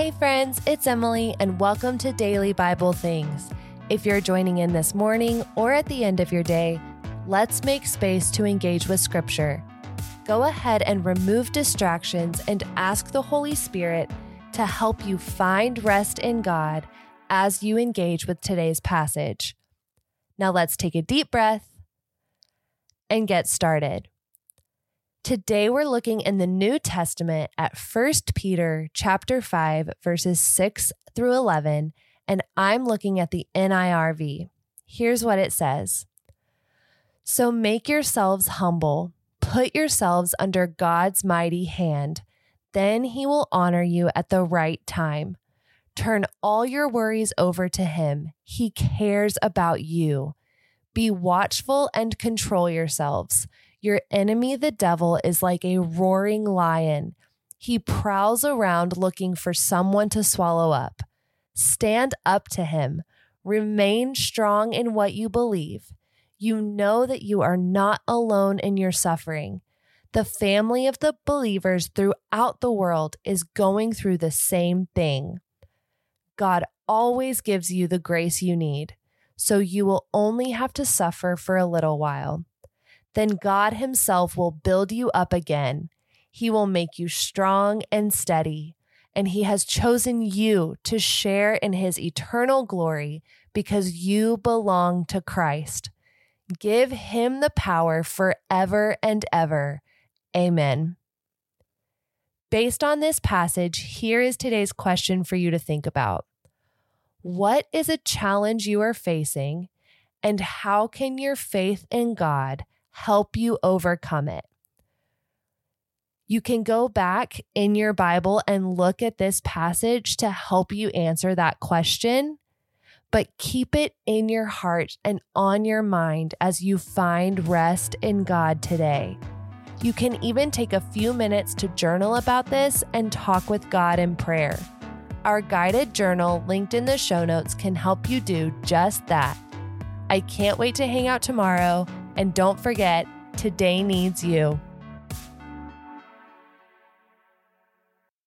Hey, friends, it's Emily, and welcome to Daily Bible Things. If you're joining in this morning or at the end of your day, let's make space to engage with Scripture. Go ahead and remove distractions and ask the Holy Spirit to help you find rest in God as you engage with today's passage. Now, let's take a deep breath and get started. Today we're looking in the New Testament at 1 Peter chapter 5 verses 6 through 11 and I'm looking at the NIRV. Here's what it says. So make yourselves humble, put yourselves under God's mighty hand, then he will honor you at the right time. Turn all your worries over to him. He cares about you. Be watchful and control yourselves. Your enemy, the devil, is like a roaring lion. He prowls around looking for someone to swallow up. Stand up to him. Remain strong in what you believe. You know that you are not alone in your suffering. The family of the believers throughout the world is going through the same thing. God always gives you the grace you need, so you will only have to suffer for a little while then God Himself will build you up again. He will make you strong and steady. And He has chosen you to share in His eternal glory because you belong to Christ. Give Him the power forever and ever. Amen. Based on this passage, here is today's question for you to think about What is a challenge you are facing, and how can your faith in God help you overcome it. You can go back in your Bible and look at this passage to help you answer that question, but keep it in your heart and on your mind as you find rest in God today. You can even take a few minutes to journal about this and talk with God in prayer. Our guided journal linked in the show notes can help you do just that. I can't wait to hang out tomorrow and don't forget, today needs you.